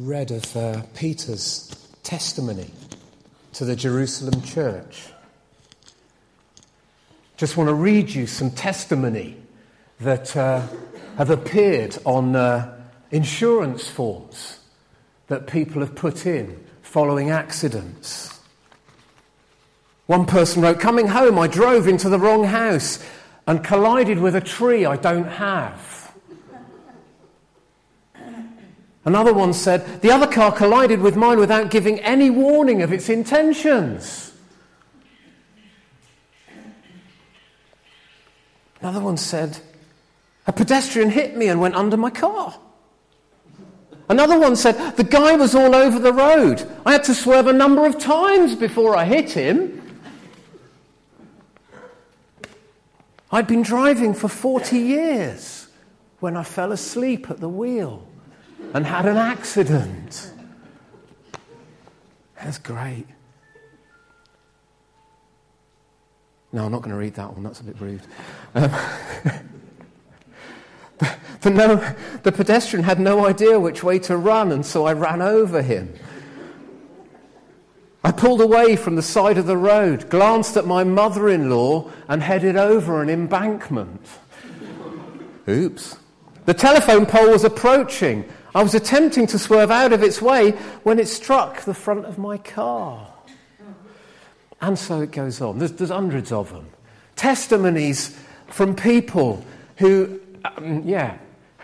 read of uh, Peter's testimony to the Jerusalem church. Just want to read you some testimony that uh, have appeared on uh, insurance forms that people have put in following accidents. One person wrote, Coming home, I drove into the wrong house and collided with a tree I don't have. Another one said, The other car collided with mine without giving any warning of its intentions. Another one said, A pedestrian hit me and went under my car. Another one said, The guy was all over the road. I had to swerve a number of times before I hit him. I'd been driving for 40 years when I fell asleep at the wheel and had an accident. That's great. No, I'm not going to read that one. That's a bit rude. Um, the, no, the pedestrian had no idea which way to run, and so I ran over him. I pulled away from the side of the road, glanced at my mother in law, and headed over an embankment. Oops. The telephone pole was approaching. I was attempting to swerve out of its way when it struck the front of my car. And so it goes on. There's, there's hundreds of them. Testimonies from people who, um, yeah,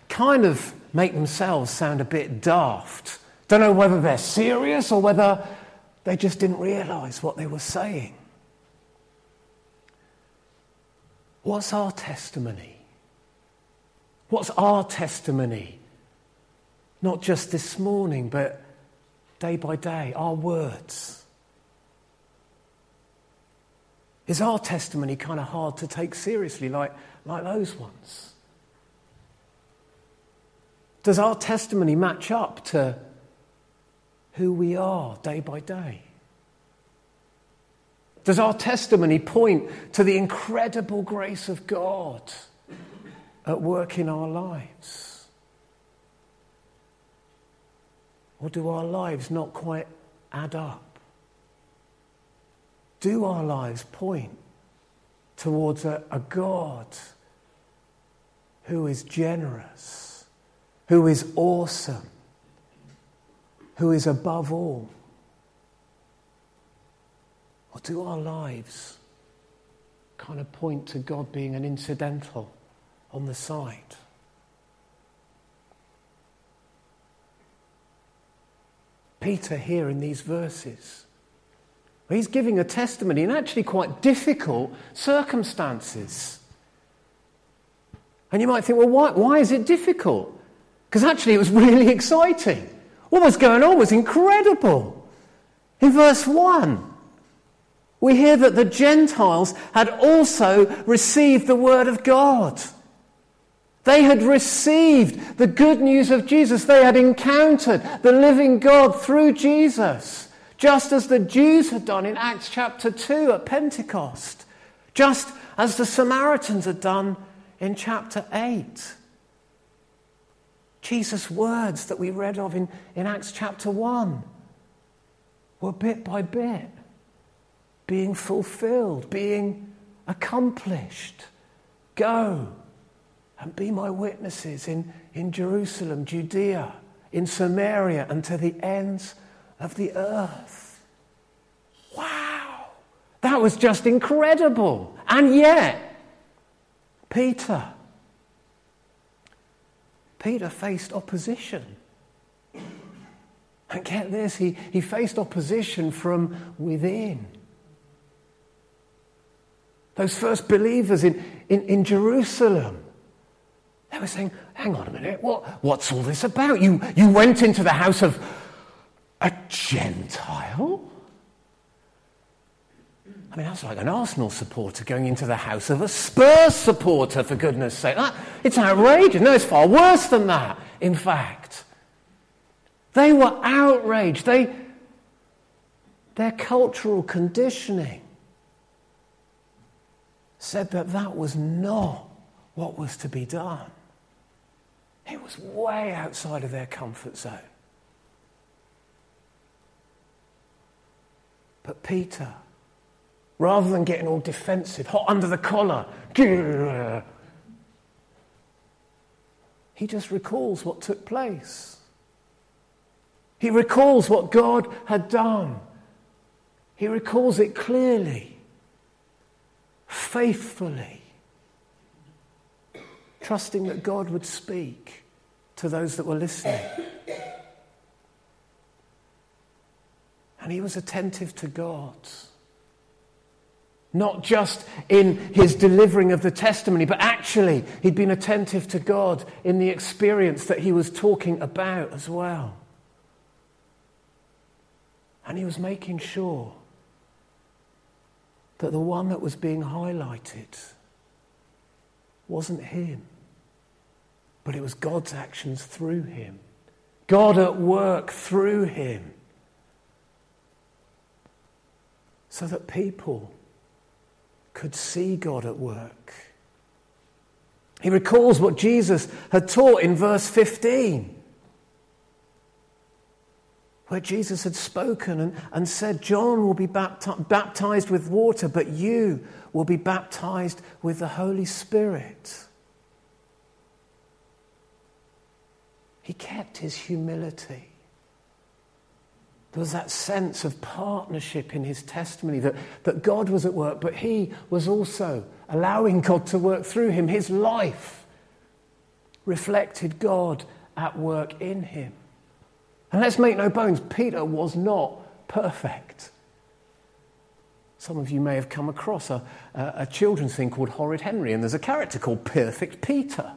kind of make themselves sound a bit daft. Don't know whether they're serious or whether they just didn't realize what they were saying. What's our testimony? What's our testimony? Not just this morning, but day by day, our words. Is our testimony kind of hard to take seriously, like, like those ones? Does our testimony match up to who we are day by day? Does our testimony point to the incredible grace of God at work in our lives? Or do our lives not quite add up? Do our lives point towards a, a God who is generous, who is awesome, who is above all? Or do our lives kind of point to God being an incidental on the side? Peter, here in these verses, he's giving a testimony in actually quite difficult circumstances. And you might think, well, why, why is it difficult? Because actually, it was really exciting. What was going on was incredible. In verse 1, we hear that the Gentiles had also received the word of God. They had received the good news of Jesus. They had encountered the living God through Jesus, just as the Jews had done in Acts chapter 2 at Pentecost, just as the Samaritans had done in chapter 8. Jesus' words that we read of in, in Acts chapter 1 were bit by bit being fulfilled, being accomplished. Go and be my witnesses in, in Jerusalem, Judea, in Samaria, and to the ends of the earth. Wow! That was just incredible. And yet, Peter, Peter faced opposition. And get this, he, he faced opposition from within. Those first believers in, in, in Jerusalem, they were saying, hang on a minute, what, what's all this about? You, you went into the house of a Gentile? I mean, that's like an Arsenal supporter going into the house of a Spurs supporter, for goodness sake. That, it's outrageous. No, it's far worse than that, in fact. They were outraged. They, their cultural conditioning said that that was not what was to be done. It was way outside of their comfort zone. But Peter, rather than getting all defensive, hot under the collar, he just recalls what took place. He recalls what God had done. He recalls it clearly, faithfully trusting that God would speak to those that were listening. And he was attentive to God. Not just in his delivering of the testimony, but actually, he'd been attentive to God in the experience that he was talking about as well. And he was making sure that the one that was being highlighted wasn't him, but it was God's actions through him. God at work through him. So that people could see God at work. He recalls what Jesus had taught in verse 15, where Jesus had spoken and, and said, John will be bapti- baptized with water, but you will be baptized with the Holy Spirit. He kept his humility. There was that sense of partnership in his testimony that, that God was at work, but he was also allowing God to work through him. His life reflected God at work in him. And let's make no bones, Peter was not perfect. Some of you may have come across a, a, a children's thing called Horrid Henry, and there's a character called Perfect Peter.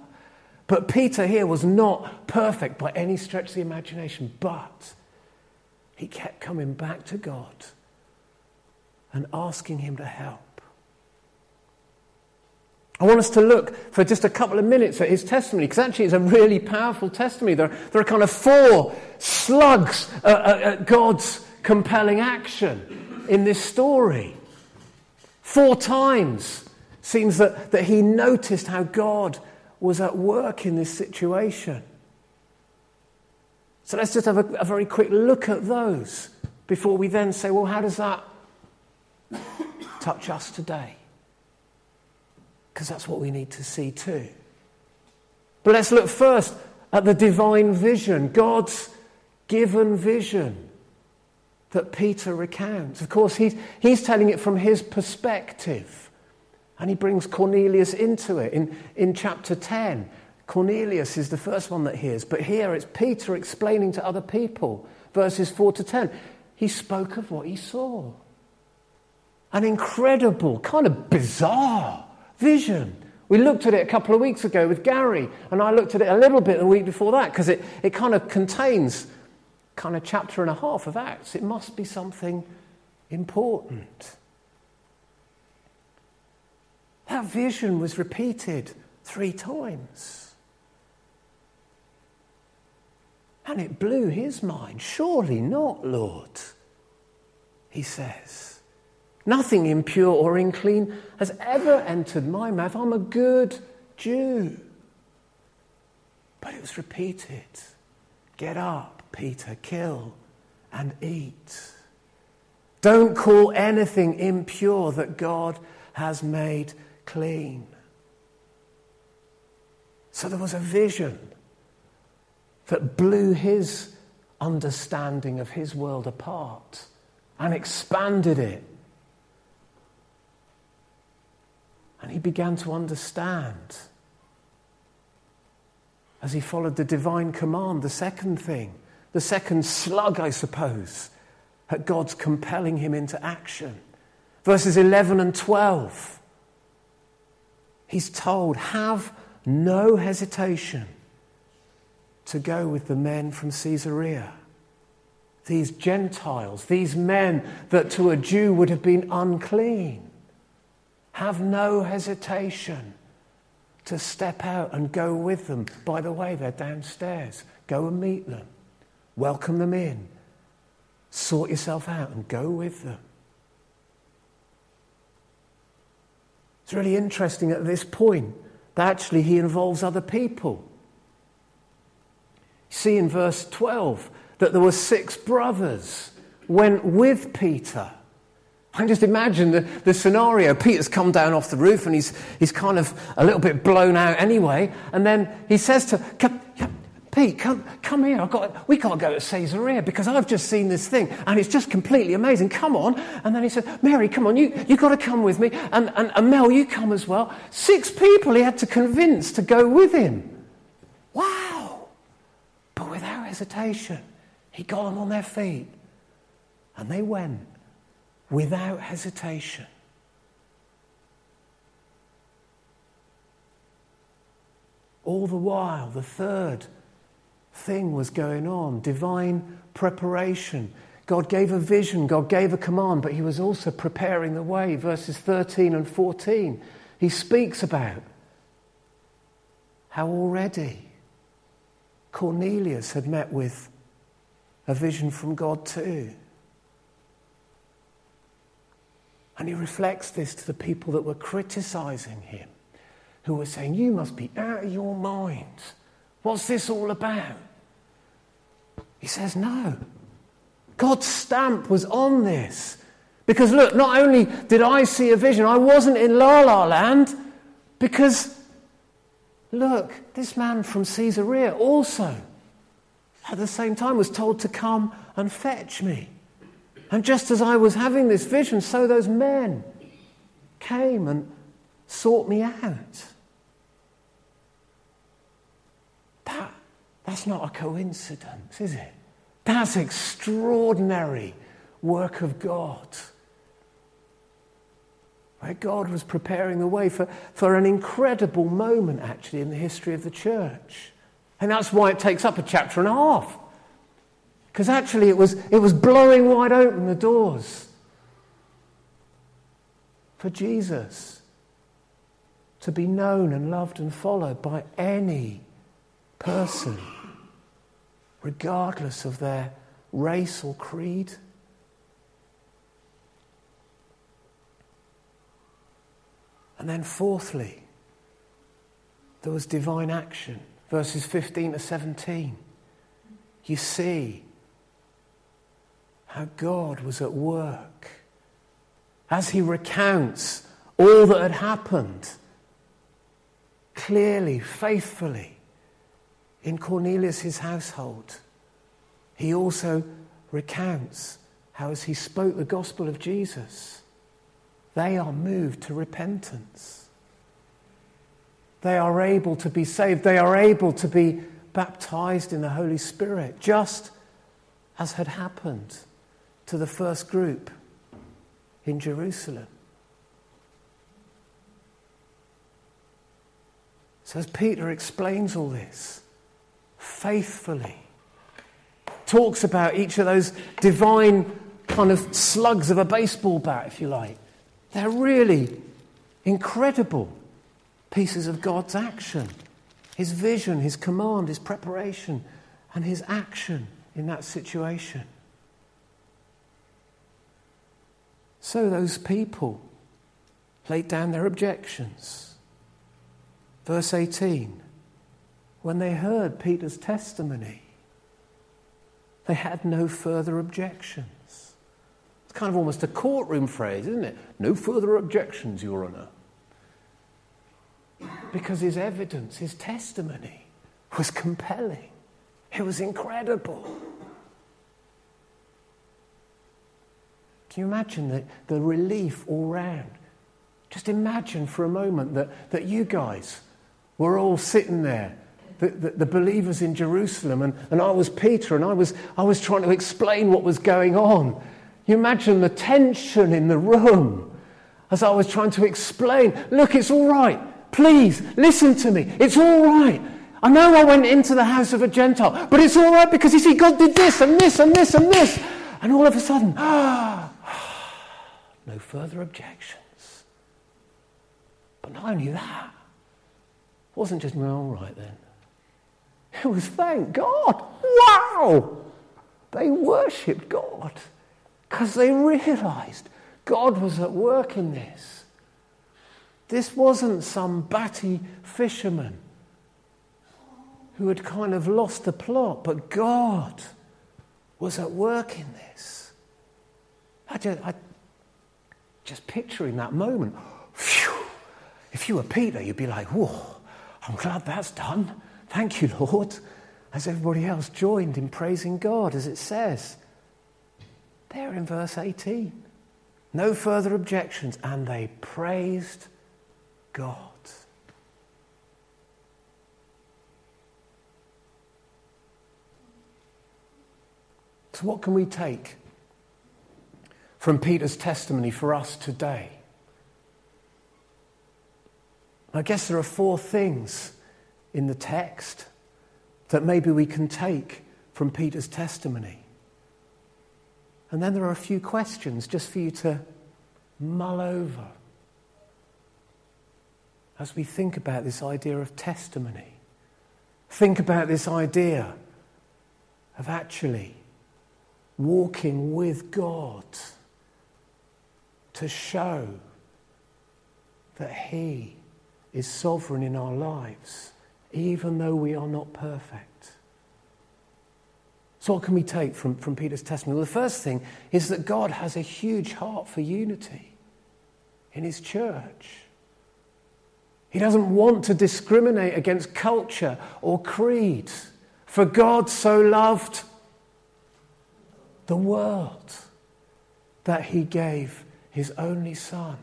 But Peter here was not perfect by any stretch of the imagination, but he kept coming back to God and asking Him to help. I want us to look for just a couple of minutes at his testimony, because actually it's a really powerful testimony. There, there are kind of four slugs at, at God's compelling action in this story. Four times seems that, that he noticed how God was at work in this situation. So let's just have a, a very quick look at those before we then say, well, how does that touch us today? Because that's what we need to see too. But let's look first at the divine vision, God's given vision that Peter recounts. Of course, he's, he's telling it from his perspective. And he brings Cornelius into it in, in chapter 10. Cornelius is the first one that hears, but here it's Peter explaining to other people, verses 4 to 10. He spoke of what he saw. An incredible, kind of bizarre vision. We looked at it a couple of weeks ago with Gary, and I looked at it a little bit the week before that because it, it kind of contains kind of chapter and a half of Acts. It must be something important. That vision was repeated three times. And it blew his mind. Surely not, Lord, he says. Nothing impure or unclean has ever entered my mouth. I'm a good Jew. But it was repeated Get up, Peter, kill and eat. Don't call anything impure that God has made clean. So there was a vision that blew his understanding of his world apart and expanded it. And he began to understand as he followed the divine command, the second thing, the second slug, I suppose, at God's compelling him into action. Verses 11 and 12. He's told, have no hesitation to go with the men from Caesarea. These Gentiles, these men that to a Jew would have been unclean, have no hesitation to step out and go with them. By the way, they're downstairs. Go and meet them, welcome them in, sort yourself out, and go with them. It's really interesting at this point that actually he involves other people see in verse 12 that there were six brothers went with Peter I just imagine the, the scenario. Peter's come down off the roof and he's, he's kind of a little bit blown out anyway. And then he says to Pete, come, come here. I've got, we can't go to Caesarea because I've just seen this thing and it's just completely amazing. Come on. And then he said, Mary, come on, you, you've got to come with me. And, and, and Mel, you come as well. Six people he had to convince to go with him. Wow. But without hesitation, he got them on their feet and they went without hesitation. All the while, the third thing was going on divine preparation. God gave a vision, God gave a command, but He was also preparing the way. Verses 13 and 14, He speaks about how already Cornelius had met with a vision from God too. And he reflects this to the people that were criticizing him, who were saying, You must be out of your mind. What's this all about? He says, No. God's stamp was on this. Because look, not only did I see a vision, I wasn't in La La Land, because look, this man from Caesarea also at the same time was told to come and fetch me. And just as I was having this vision, so those men came and sought me out. That, that's not a coincidence, is it? That's extraordinary work of God. Where God was preparing the way for, for an incredible moment, actually, in the history of the church. And that's why it takes up a chapter and a half. Because actually, it was, it was blowing wide open the doors for Jesus to be known and loved and followed by any person, regardless of their race or creed. And then, fourthly, there was divine action, verses 15 to 17. You see how God was at work as he recounts all that had happened clearly, faithfully in Cornelius' household. He also recounts how, as he spoke the gospel of Jesus, they are moved to repentance. They are able to be saved. They are able to be baptized in the Holy Spirit, just as had happened to the first group in Jerusalem. So, as Peter explains all this faithfully, talks about each of those divine kind of slugs of a baseball bat, if you like, they're really incredible pieces of God's action his vision, his command, his preparation, and his action in that situation. So those people laid down their objections. Verse 18 when they heard Peter's testimony, they had no further objections. It's kind of almost a courtroom phrase, isn't it? No further objections, Your Honour. Because his evidence, his testimony, was compelling. It was incredible. Can you imagine the, the relief all round? Just imagine for a moment that, that you guys were all sitting there, the, the, the, believers in Jerusalem, and, and I was Peter, and I was, I was trying to explain what was going on. You imagine the tension in the room as I was trying to explain look, it's all right. Please, listen to me. It's all right. I know I went into the house of a Gentile, but it's all right because you see, God did this and this and this and this. And all of a sudden, ah, no further objections. But not only that, it wasn't just, well, all right then. It was, thank God. Wow! They worshipped God because they realized God was at work in this. This wasn't some batty fisherman who had kind of lost the plot, but God was at work in this. I just, I, just picturing that moment. Phew. If you were Peter, you'd be like, whoa, I'm glad that's done. Thank you, Lord. As everybody else joined in praising God, as it says. There in verse 18. No further objections, and they praised God. So, what can we take from Peter's testimony for us today? I guess there are four things in the text that maybe we can take from Peter's testimony. And then there are a few questions just for you to mull over as we think about this idea of testimony. Think about this idea of actually walking with God to show that He is sovereign in our lives, even though we are not perfect. So, what can we take from, from Peter's testimony? Well, the first thing is that God has a huge heart for unity in his church. He doesn't want to discriminate against culture or creed. For God so loved the world that he gave his only Son.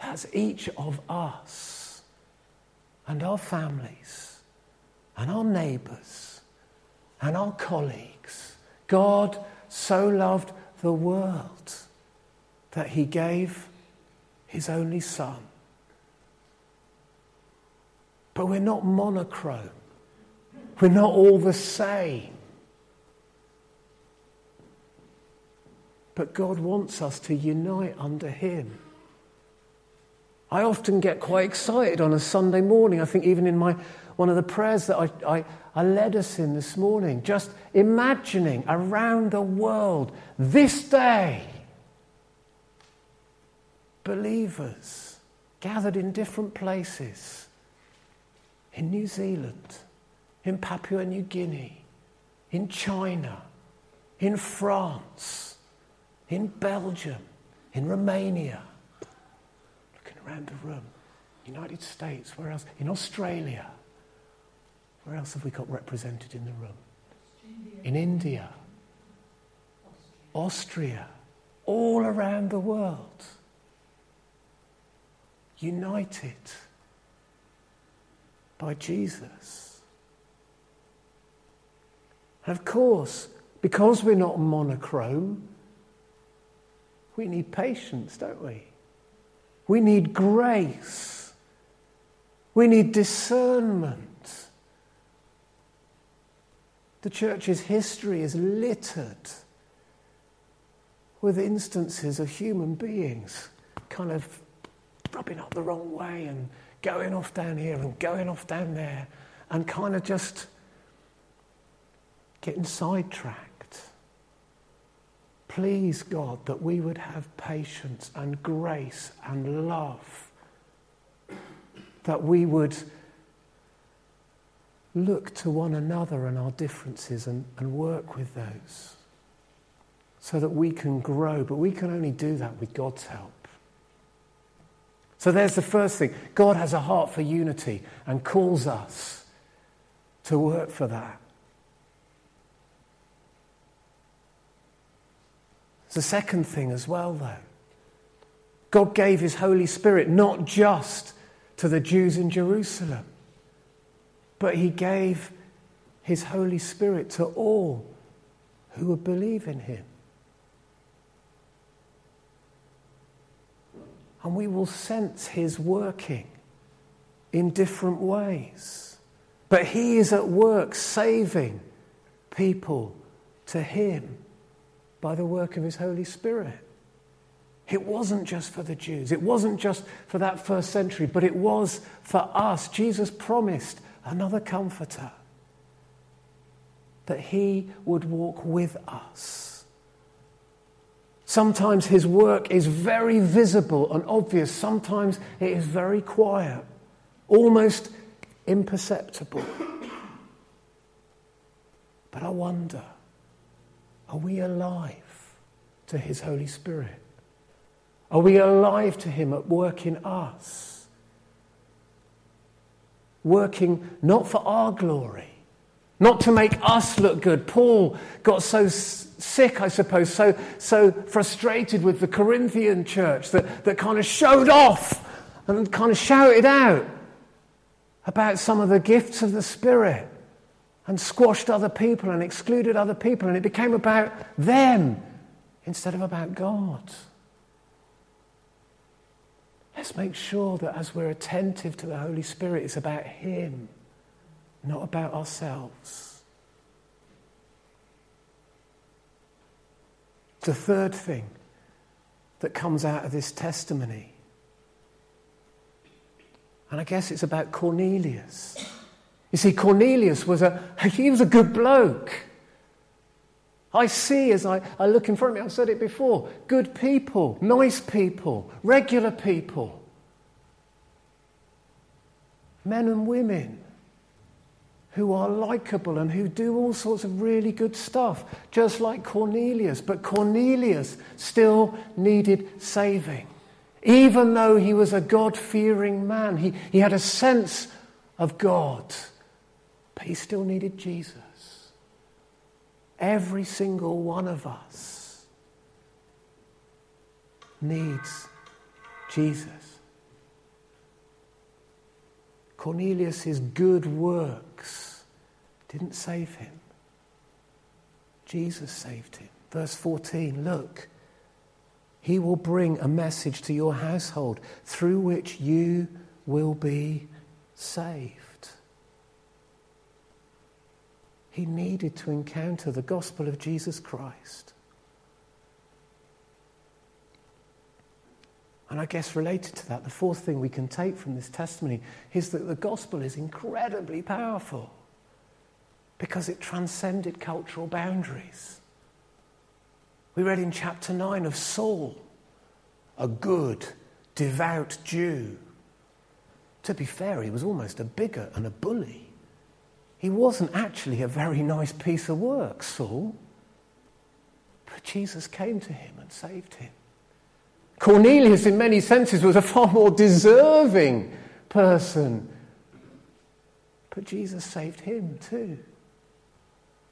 As each of us and our families and our neighbours and our colleagues. God so loved the world that he gave his only son. But we're not monochrome. We're not all the same. But God wants us to unite under him. I often get quite excited on a Sunday morning. I think even in my one of the prayers that I, I, I led us in this morning, just imagining around the world this day, believers gathered in different places in New Zealand, in Papua New Guinea, in China, in France, in Belgium, in Romania, around the room, United States, where else? In Australia. Where else have we got represented in the room? In India, Austria, all around the world. United by Jesus. And of course, because we're not monochrome, we need patience, don't we? We need grace. We need discernment. The church's history is littered with instances of human beings kind of rubbing up the wrong way and going off down here and going off down there and kind of just getting sidetracked. Please, God, that we would have patience and grace and love, that we would look to one another and our differences and, and work with those so that we can grow. But we can only do that with God's help. So there's the first thing God has a heart for unity and calls us to work for that. The second thing as well, though. God gave his Holy Spirit not just to the Jews in Jerusalem, but he gave his Holy Spirit to all who would believe in him. And we will sense his working in different ways. But he is at work saving people to him by the work of his Holy Spirit. It wasn't just for the Jews, it wasn't just for that first century, but it was for us. Jesus promised another comforter, that he would walk with us. Sometimes his work is very visible and obvious, sometimes it is very quiet, almost imperceptible. But I wonder are we alive to his Holy Spirit? Are we alive to Him at work in us? Working not for our glory, not to make us look good. Paul got so sick, I suppose, so, so frustrated with the Corinthian church that, that kind of showed off and kind of shouted out about some of the gifts of the Spirit and squashed other people and excluded other people, and it became about them instead of about God. Let's make sure that as we're attentive to the Holy Spirit, it's about Him, not about ourselves. The third thing that comes out of this testimony, and I guess it's about Cornelius. You see, Cornelius was a, he was a good bloke. I see as I, I look in front of me, I've said it before good people, nice people, regular people, men and women who are likable and who do all sorts of really good stuff, just like Cornelius. But Cornelius still needed saving. Even though he was a God fearing man, he, he had a sense of God, but he still needed Jesus. Every single one of us needs Jesus. Cornelius' good works didn't save him. Jesus saved him. Verse 14 look, he will bring a message to your household through which you will be saved. He needed to encounter the gospel of Jesus Christ. And I guess related to that, the fourth thing we can take from this testimony is that the gospel is incredibly powerful because it transcended cultural boundaries. We read in chapter 9 of Saul, a good, devout Jew. To be fair, he was almost a bigot and a bully. He wasn't actually a very nice piece of work, Saul. But Jesus came to him and saved him. Cornelius, in many senses, was a far more deserving person. But Jesus saved him too.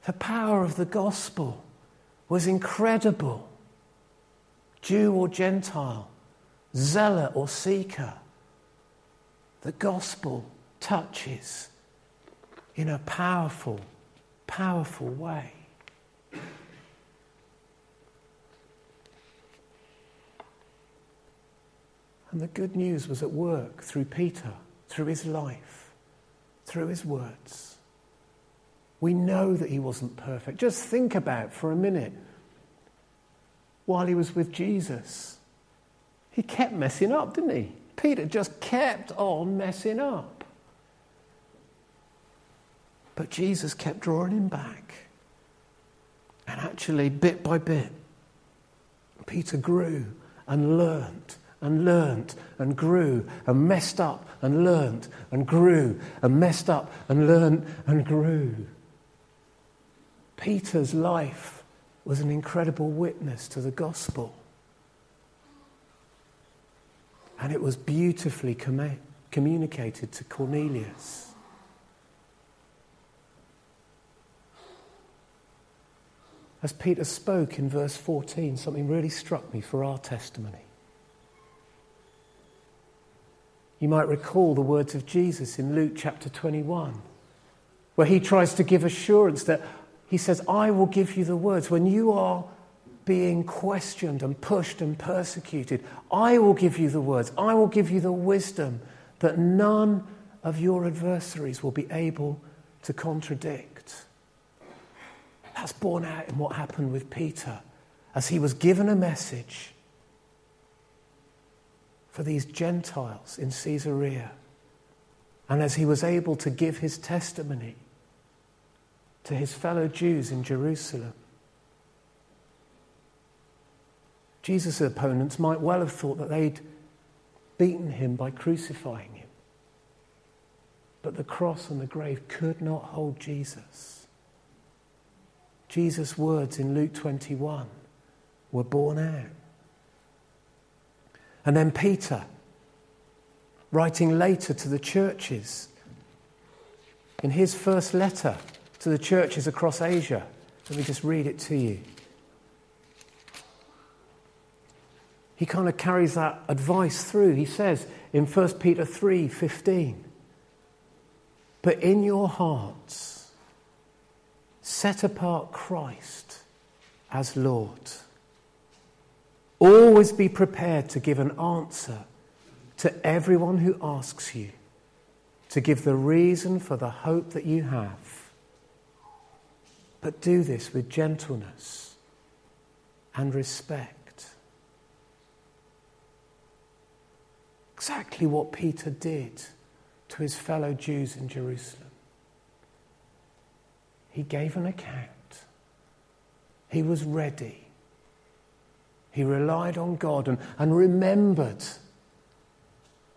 The power of the gospel was incredible. Jew or Gentile, zealot or seeker, the gospel touches in a powerful, powerful way. And the good news was at work through Peter, through his life, through his words. We know that he wasn't perfect. Just think about for a minute while he was with Jesus. He kept messing up, didn't he? Peter just kept on messing up. But Jesus kept drawing him back. And actually, bit by bit, Peter grew and learnt and learnt and grew and messed up and learnt and grew and messed up and learnt and grew. Peter's life was an incredible witness to the gospel. And it was beautifully com- communicated to Cornelius. As Peter spoke in verse 14, something really struck me for our testimony. You might recall the words of Jesus in Luke chapter 21, where he tries to give assurance that he says, I will give you the words. When you are being questioned and pushed and persecuted, I will give you the words. I will give you the wisdom that none of your adversaries will be able to contradict. That's borne out in what happened with Peter as he was given a message for these Gentiles in Caesarea. And as he was able to give his testimony to his fellow Jews in Jerusalem. Jesus' opponents might well have thought that they'd beaten him by crucifying him. But the cross and the grave could not hold Jesus. Jesus' words in Luke 21 were borne out. And then Peter, writing later to the churches, in his first letter to the churches across Asia. Let me just read it to you. He kind of carries that advice through. He says in 1 Peter 3 15, But in your hearts, set apart Christ as Lord. Always be prepared to give an answer to everyone who asks you, to give the reason for the hope that you have. But do this with gentleness and respect. Exactly what Peter did to his fellow Jews in Jerusalem. He gave an account. He was ready. He relied on God and, and remembered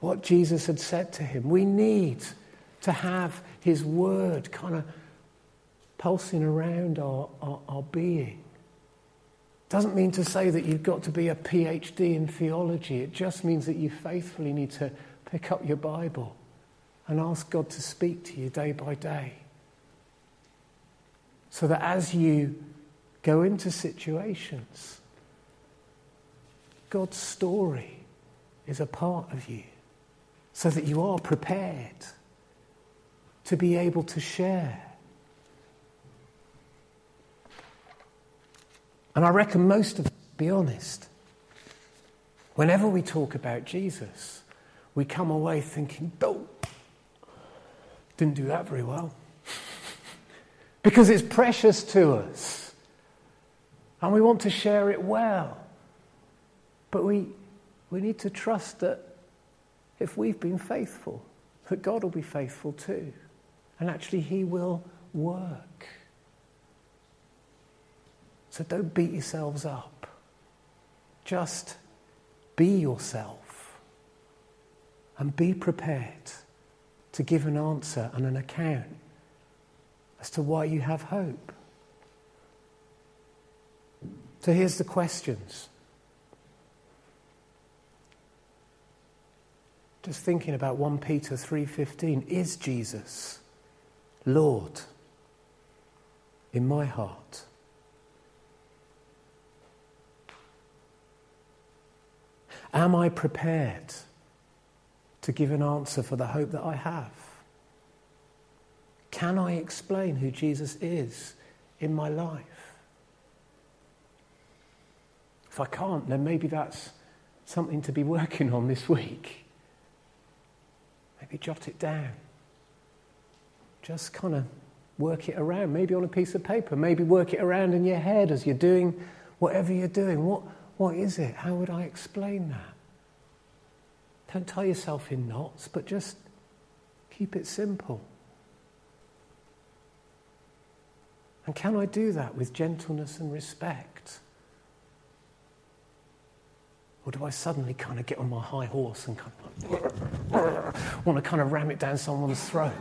what Jesus had said to him. We need to have his word kind of pulsing around our, our, our being. Doesn't mean to say that you've got to be a PhD in theology. It just means that you faithfully need to pick up your Bible and ask God to speak to you day by day. So that as you go into situations, God's story is a part of you so that you are prepared to be able to share. And I reckon most of us, be honest, whenever we talk about Jesus, we come away thinking, oh, didn't do that very well. Because it's precious to us. And we want to share it well. But we, we need to trust that if we've been faithful, that God will be faithful too. And actually, He will work. So don't beat yourselves up. Just be yourself and be prepared to give an answer and an account as to why you have hope. So here's the questions. Just thinking about 1 Peter 3:15, is Jesus Lord in my heart? Am I prepared to give an answer for the hope that I have? Can I explain who Jesus is in my life? If I can't, then maybe that's something to be working on this week. Maybe jot it down. Just kind of work it around, maybe on a piece of paper, maybe work it around in your head as you're doing whatever you're doing. What, what is it? How would I explain that? Don't tie yourself in knots, but just keep it simple. And can I do that with gentleness and respect? Or do I suddenly kind of get on my high horse and kind of want to kind of ram it down someone's throat?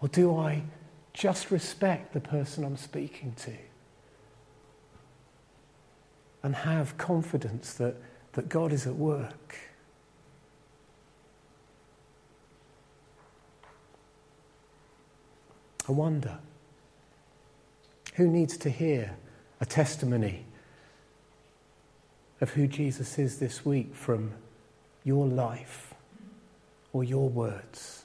Or do I just respect the person I'm speaking to? And have confidence that, that God is at work. I wonder who needs to hear a testimony of who Jesus is this week from your life or your words.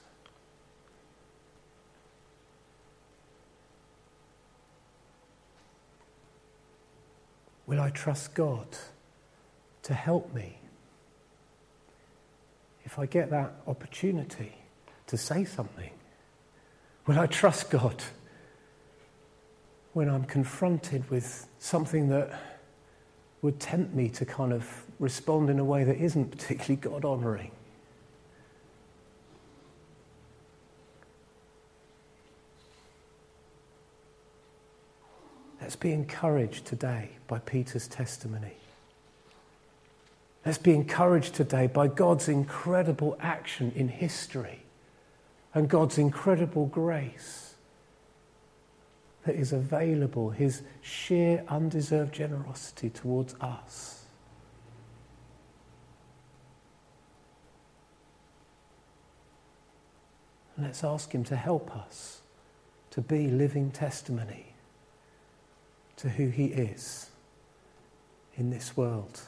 Will I trust God to help me if I get that opportunity to say something? Will I trust God when I'm confronted with something that would tempt me to kind of respond in a way that isn't particularly God honoring. Let's be encouraged today by Peter's testimony. Let's be encouraged today by God's incredible action in history and God's incredible grace that is available, his sheer undeserved generosity towards us. Let's ask him to help us to be living testimony to who he is in this world.